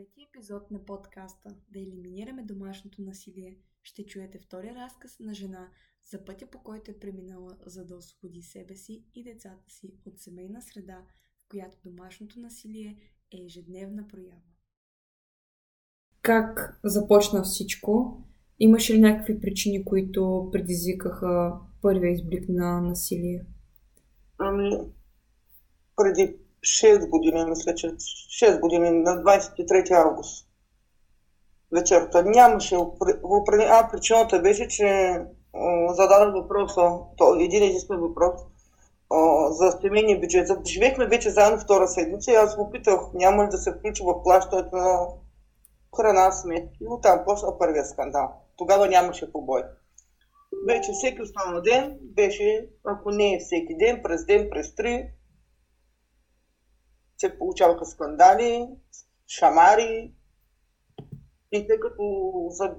епизод на подкаста Да елиминираме домашното насилие ще чуете втория разказ на жена за пътя по който е преминала, за да освободи себе си и децата си от семейна среда, в която домашното насилие е ежедневна проява. Как започна всичко? Имаше ли някакви причини, които предизвикаха първия изблик на насилие? Ами, преди 6 години, мисля, че 6 години, на 23 август вечерта. Нямаше определен... А, причината беше, че зададох въпроса, то един единствен въпрос, за семейния бюджет. Живехме вече заедно втора седмица и аз го питах, няма ли да се включи в плащането на храна, сметки. И оттам почна първия скандал. Тогава нямаше побой. Вече всеки останал ден беше, ако не всеки ден, през ден, през три, се получаваха скандали, шамари. И тъй като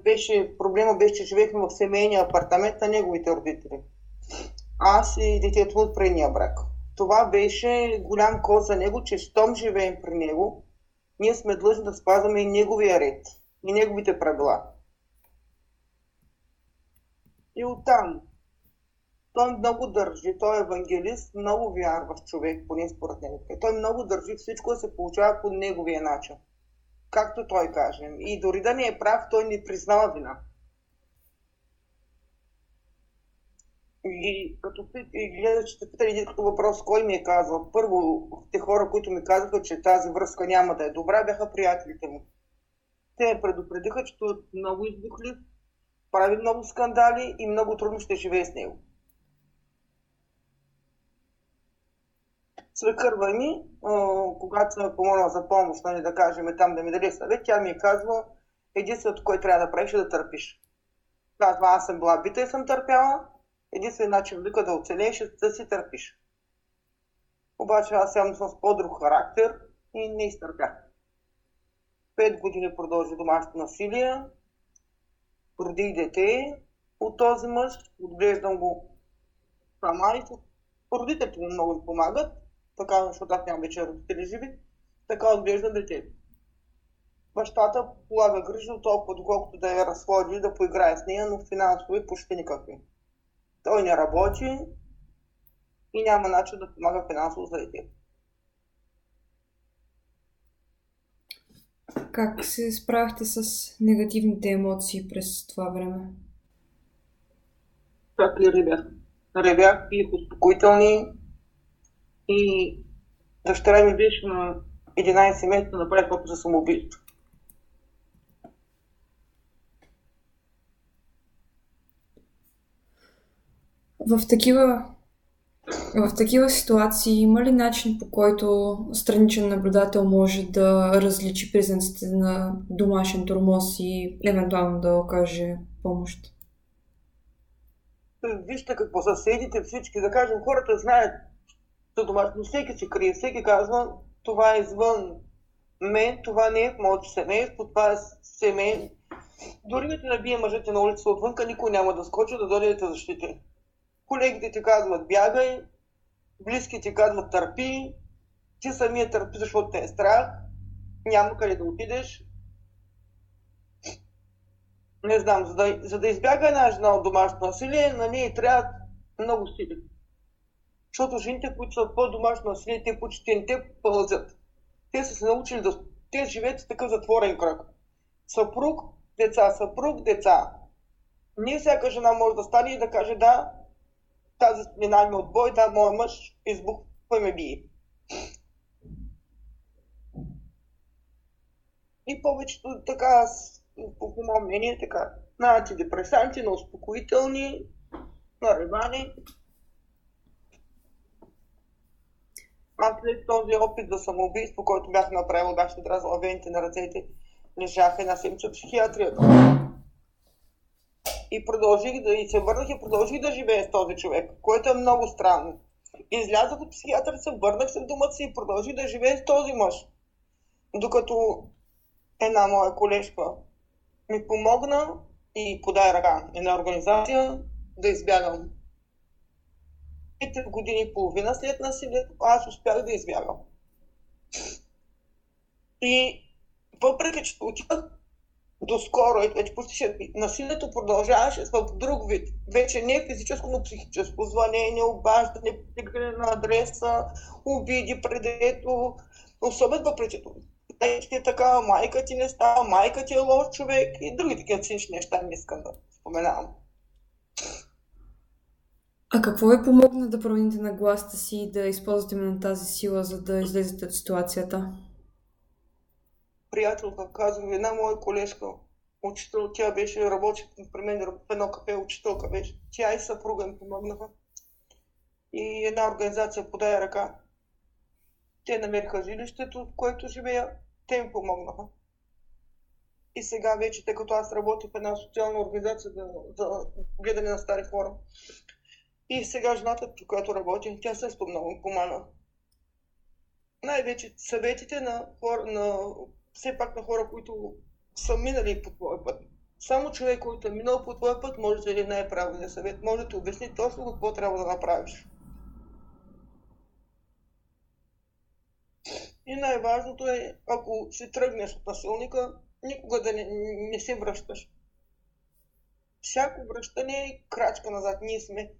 беше, проблема беше, че живеехме в семейния апартамент на неговите родители. Аз и детето от предния брак. Това беше голям код за него, че щом живеем при него, ние сме длъжни да спазваме и неговия ред, и неговите правила. И оттам той много държи, той е евангелист, много вярва в човек, поне според него. Той много държи всичко да се получава по неговия начин. Както той каже. И дори да не е прав, той не признава вина. И като и гледа, че те питали като въпрос, кой ми е казал. Първо, те хора, които ми казаха, че тази връзка няма да е добра, бяха приятелите му. Те предупредиха, че той е много избухлив, прави много скандали и много трудно ще живее с него. Свекърва ми, когато съм помолял за помощ, нали, да кажем там да ми даде съвет, тя ми е казва, единственото, което трябва да правиш е да търпиш. Казва, аз съм била бита и съм търпяла, единственият начин вика да оцелееш е да си търпиш. Обаче аз съм с по-друг характер и не изтърпях. Пет години продължи домашното насилие, роди дете от този мъж, отглеждам го сама и родителите му много ми помагат така, защото аз нямам вече родители живи, така отглежда детето. Бащата полага грижи от толкова, доколкото да я разходи, да поиграе с нея, но финансови почти никакви. Той не работи и няма начин да помага финансово за детето. Как се справихте с негативните емоции през това време? Как ли ребях? Ребях, пих успокоителни, и дъщеря ми беше на 11 месеца направи колко за самоубийство. В такива, в такива ситуации има ли начин по който страничен наблюдател може да различи признаците на домашен тормоз и евентуално да окаже помощ? Вижте какво съседите, всички, да кажем, хората знаят за домашно. Всеки се крие, всеки казва, това е извън мен, това не е в моето семейство, това е семей. Дори да те набие мъжете на улица отвънка, никой няма да скочи да дойде да те защити. Колегите ти казват бягай, близки ти казват търпи, ти самия търпи, защото те е страх, няма къде да отидеш. Не знам, за да, за да избяга една жена от домашно насилие, на нея трябва много сили. Защото жените, които са по-домашно насилие, те почти не те пълзят. Те са се научили да... Те живеят в такъв затворен кръг. Съпруг, деца, съпруг, деца. Не всяка жена може да стане и да каже да, тази смина ми от бой, да, моят мъж избухва ме бие. И повечето така, по мое мнение, така, на антидепресанти, на успокоителни, на ревани, Аз след този опит за самоубийство, който бях направил, бях отрязала вените на ръцете, лежах една седмица психиатрията. И продължих да и се върнах и продължих да живея с този човек, което е много странно. Излязах от психиатрията, върнах се в дома си и продължих да живея с този мъж. Докато една моя колежка ми помогна и подай ръка една организация да избягам. И три години и половина след насилието аз успях да избягам. И въпреки, че отивах доскоро, вече почти ще насилието продължаваше в друг вид. Вече не физическо, но психическо. Звънение, обаждане, пригане на адреса, обиди предето. Особено въпреки това ти е така, майка ти не става, майка ти е лош човек и други такива цинични неща не искам да споменавам. А какво ви помогна да промените на гласта си и да използвате именно тази сила, за да излезете от ситуацията? Приятелка, казвам, една моя колежка, учител, тя беше, работи при мен в едно кафе, учителка беше. Тя и съпруга ми помогнаха. И една организация подая ръка. Те намериха жилището, в което живея те ми помогнаха. И сега вече, тъй като аз работя в една социална организация за, за гледане на стари хора. И сега жената, която работя, тя също много ми помага. Най-вече съветите на хора, на, все пак на хора, които са минали по твоя път. Само човек, който е минал по твоя път, може да даде най-правилния съвет, може да ти обясни точно какво трябва да направиш. И най-важното е, ако си тръгнеш от насилника, никога да не, не се връщаш. Всяко връщане е крачка назад. Ние сме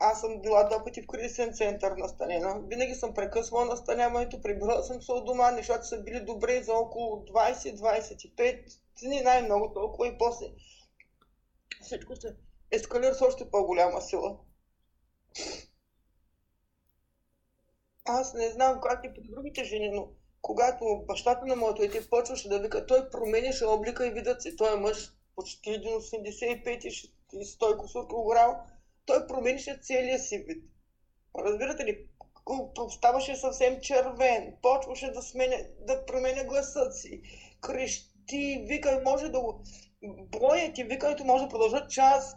аз съм била два пъти в кризисен център настанена. Винаги съм прекъсвала настаняването, прибрала съм се от дома, нещата са били добре за около 20-25 дни най-много толкова и после всичко се ескалира с още по-голяма сила. Аз не знам как и при другите жени, но когато бащата на моето дете почваше да вика, той променяше облика и видът си. Той е мъж почти 1,85 и 100 кусор килограм. Той променяше целия си вид. Разбирате ли? Ставаше съвсем червен, почваше да, сменя, да променя гласът си, крещи, вика, може да го... Броят и викането може да продължат час.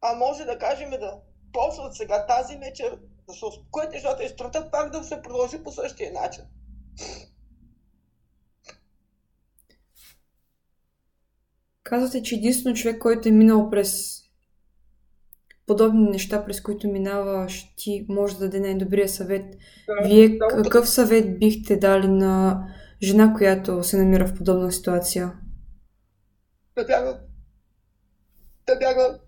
А може да кажем да почват сега тази вечер да се успокоят нещата и сутринта пак да се продължи по същия начин. Казвате, че единствено човек, който е минал през подобни неща, през които минаваш, ти може да даде най-добрия съвет. Да, Вие да, какъв съвет бихте дали на жена, която се намира в подобна ситуация? Да бяга. Да бяга,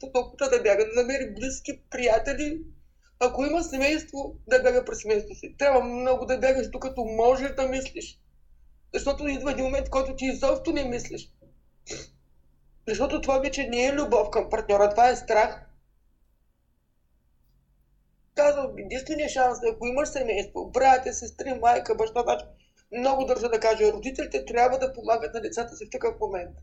да бяга, да намери близки приятели, ако има семейство, да бяга през семейството си. Трябва много да бягаш, докато можеш да мислиш. Защото идва един момент, който ти изобщо не мислиш. Защото това вече не е любов към партньора, това е страх. Казвам, единствения шанс е, ако имаш семейство, братя, сестри, майка, баща, значи, много държа да кажа, родителите трябва да помагат на децата си в такъв момент.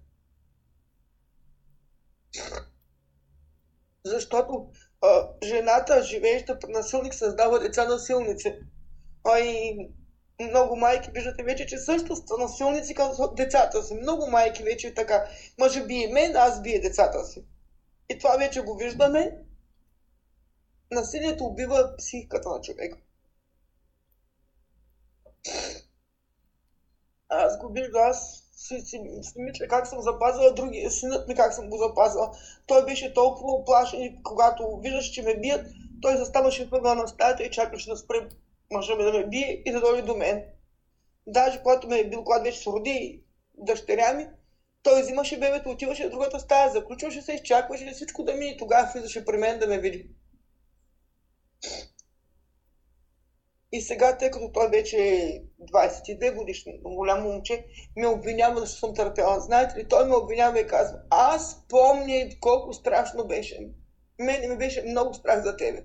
Защото а, жената, живееща при насилник, създава деца насилници. А и много майки, виждате вече, че също са насилници като децата си. Много майки вече така. Може би и мен, аз бие децата си. И това вече го виждаме. Насилието убива психиката на човека. Аз го виждам, аз си, си, си мисля как съм запазила другия, синът ми как съм го запазила. Той беше толкова оплашен и когато виждаш, че ме бият, той заставаше в ъгъла на стаята и чакаше да спре мъжа ми да ме бие и да дойде до мен. Даже когато ме е бил, когато вече се роди дъщеря ми, той взимаше бебето, отиваше в другата стая, заключваше се, изчакваше всичко да ми и тогава влизаше при мен да ме види. И сега, тъй като той вече е 22 годишно, голямо момче, ме обвинява, защото съм търпяла. Знаете ли, той ме обвинява и казва, аз помня колко страшно беше. Мене ми беше много страх за тебе.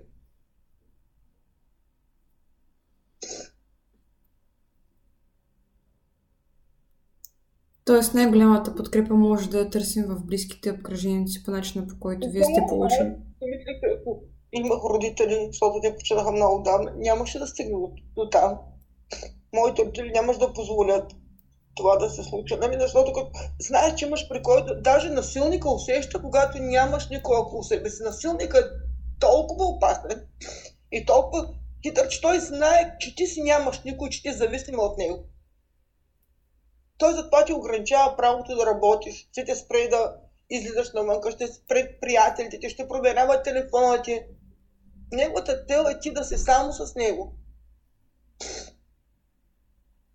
Тоест най-голямата подкрепа може да я търсим в близките обкръжения си по начина, по който вие сте получили. Имах родители, защото те починаха много давно, нямаше да стигне до, там. Моите родители нямаше да позволят това да се случи. Нали? Защото като знаеш, че имаш при който, даже насилника усеща, когато нямаш никой около себе си. Насилника е толкова опасен и толкова хитър, че той знае, че ти си нямаш никой, че ти е зависим от него. Той затова ти ограничава правото да работиш, ще те спре да излизаш навънка, ще спре приятелите ти, ще проверява телефона ти. Неговата цел е ти да си само с него.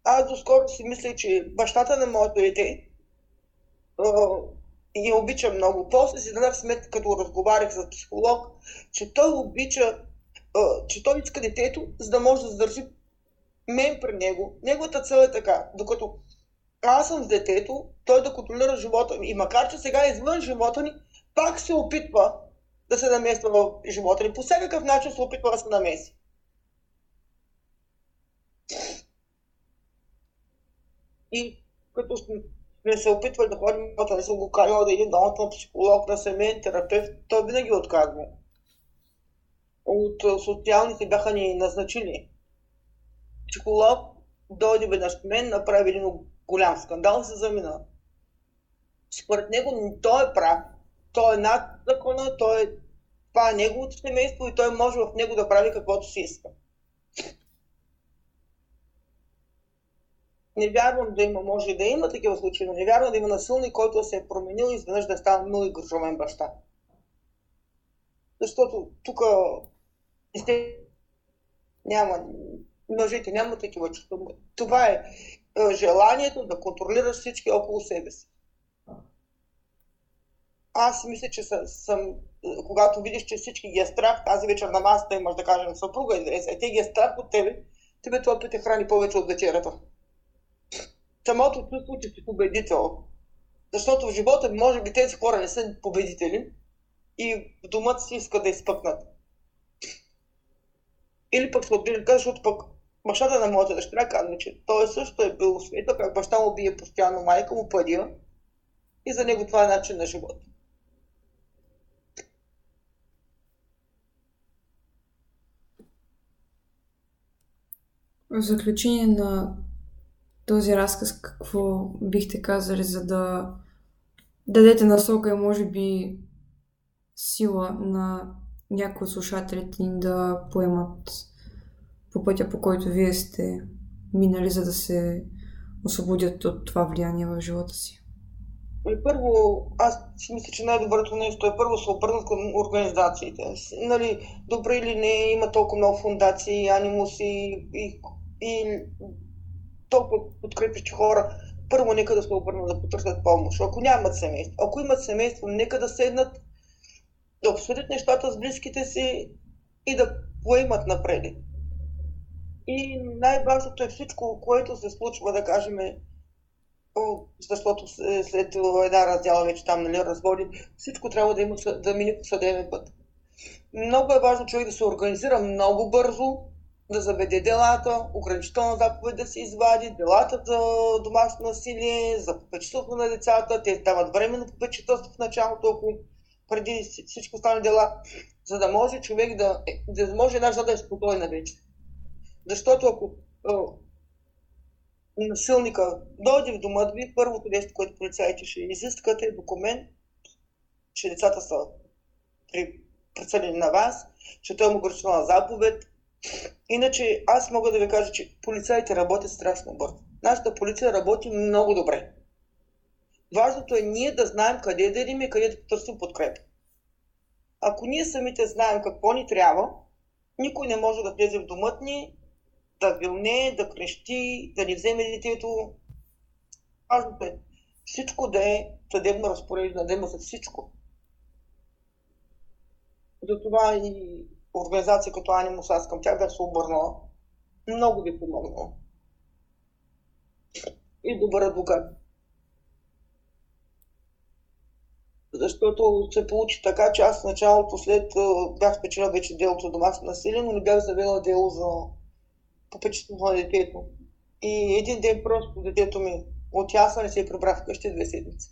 Аз доскоро си мисля, че бащата на моето дете я обича много. После си дадах сметка, като разговарях с психолог, че той обича, а, че той иска детето, за да може да задържи мен при него. Неговата цел е така, докато аз съм с детето, той да контролира живота ми. И макар, че сега е извън живота ни, пак се опитва да се намества в живота ни. По всякакъв начин се опитва да се намеси. И като сме се опитвали да ходим, да не съм го карала да идем домата на психолог, на семейен терапевт, той винаги отказва. От социалните бяха ни назначили. Психолог дойде веднъж мен, направи един голям скандал, се замина. Според него той е прав. Той е над закона, той е... това е неговото семейство и той може в него да прави каквото си иска. Не вярвам да има, може да има такива случаи, но не вярвам да има насилник, който се е променил и изведнъж да е станал много и баща. Защото тук няма, мъжете няма такива чувства. Това е, е желанието да контролираш всички около себе си. Аз мисля, че съм, съм, когато видиш, че всички ги е страх, тази вечер на масата имаш да кажем съпруга и е, те ги е страх от тебе, тебе това те храни повече от вечерята самото чувство, че си победител. Защото в живота може би тези хора не са победители и в домът си искат да изпъкнат. Или пък се отближи, защото пък бащата на моята дъщеря казва, че той също е бил света, как баща му бие постоянно майка му пъдя и за него това е начин на живота. В заключение на този разказ какво бихте казали, за да дадете насока и може би сила на някои от слушателите ни да поемат по пътя, по който вие сте минали, за да се освободят от това влияние в живота си? И първо, аз си мисля, че най-доброто нещо е първо се обърнат към организациите. Нали, добре или не, има толкова много фундации, анимуси и, и толкова подкрепящи хора, първо нека да се обърнат да потърсят помощ. Ако нямат семейство, ако имат семейство, нека да седнат, да обсъдят нещата с близките си и да поемат напред. И най-важното е всичко, което се случва, да кажем, защото след една раздяла вече там, нали, разводи, всичко трябва да, има, да мине по съдебен път. Много е важно човек да се организира много бързо, да заведе делата, ограничителна заповед да се извади, делата за домашно насилие, за попечителство на децата, те дават временно попечителство в началото, ако преди всичко стане дела, за да може човек да, да може една жена да е спокойна вече. Защото ако е, насилника дойде в дома ви, първото нещо, което полицаите ще изискат е документ, че децата са при, на вас, че той му на заповед, Иначе аз мога да ви кажа, че полицаите работят страшно бързо. Нашата полиция работи много добре. Важното е ние да знаем къде да идем и къде да търсим подкрепа. Ако ние самите знаем какво ни трябва, никой не може да влезе в домът ни, да вилне, да крещи, да ни вземе детето. Важното е всичко да е съдебно разпореждане, да има за всичко. Затова и организация като Анимус, аз към тях бях се обърнала. Много ви помогна. И добър адвокат. Защото се получи така, че аз в началото след бях спечелил вече делото за домашно насилие, но не бях завела дело за попечителство на детето. И един ден просто детето ми от ясла не се прибра вкъщи две седмици.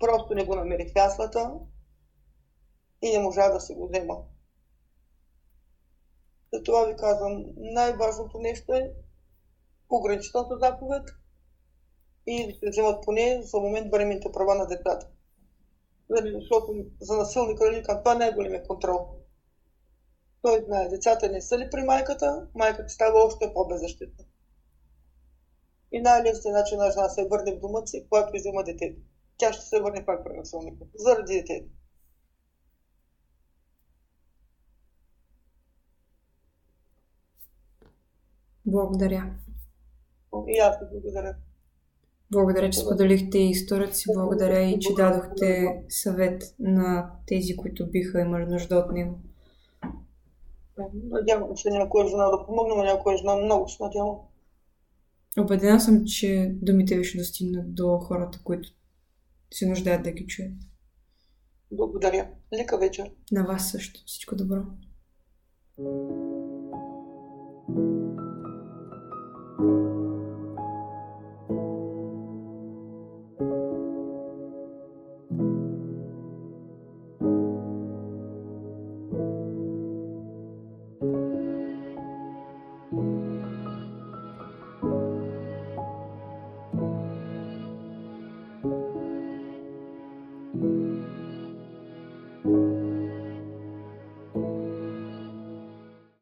Просто не го намерих в яслата и не можа да си го взема. Затова ви казвам, най-важното нещо е ограничителната заповед и да се вземат поне за момент бременните права на децата. Нали, защото за насилника или това не е контрол. Той знае, децата не са ли при майката, майката става още по-беззащитна. И най-лесният начин на жена се върне в дома си, когато взема детето. Тя ще се върне пак при насилника. Заради детето. Благодаря. И аз ви благодаря. Благодаря, че споделихте историята си. Благодаря и, че дадохте съвет на тези, които биха имали нужда от него. Надявам се някоя жена да помогне, но някоя жена много се надявам. Обедена съм, че думите ви ще достигнат до хората, които се нуждаят да ги чуят. Благодаря. Лека вечер. На вас също. Всичко добро. thank you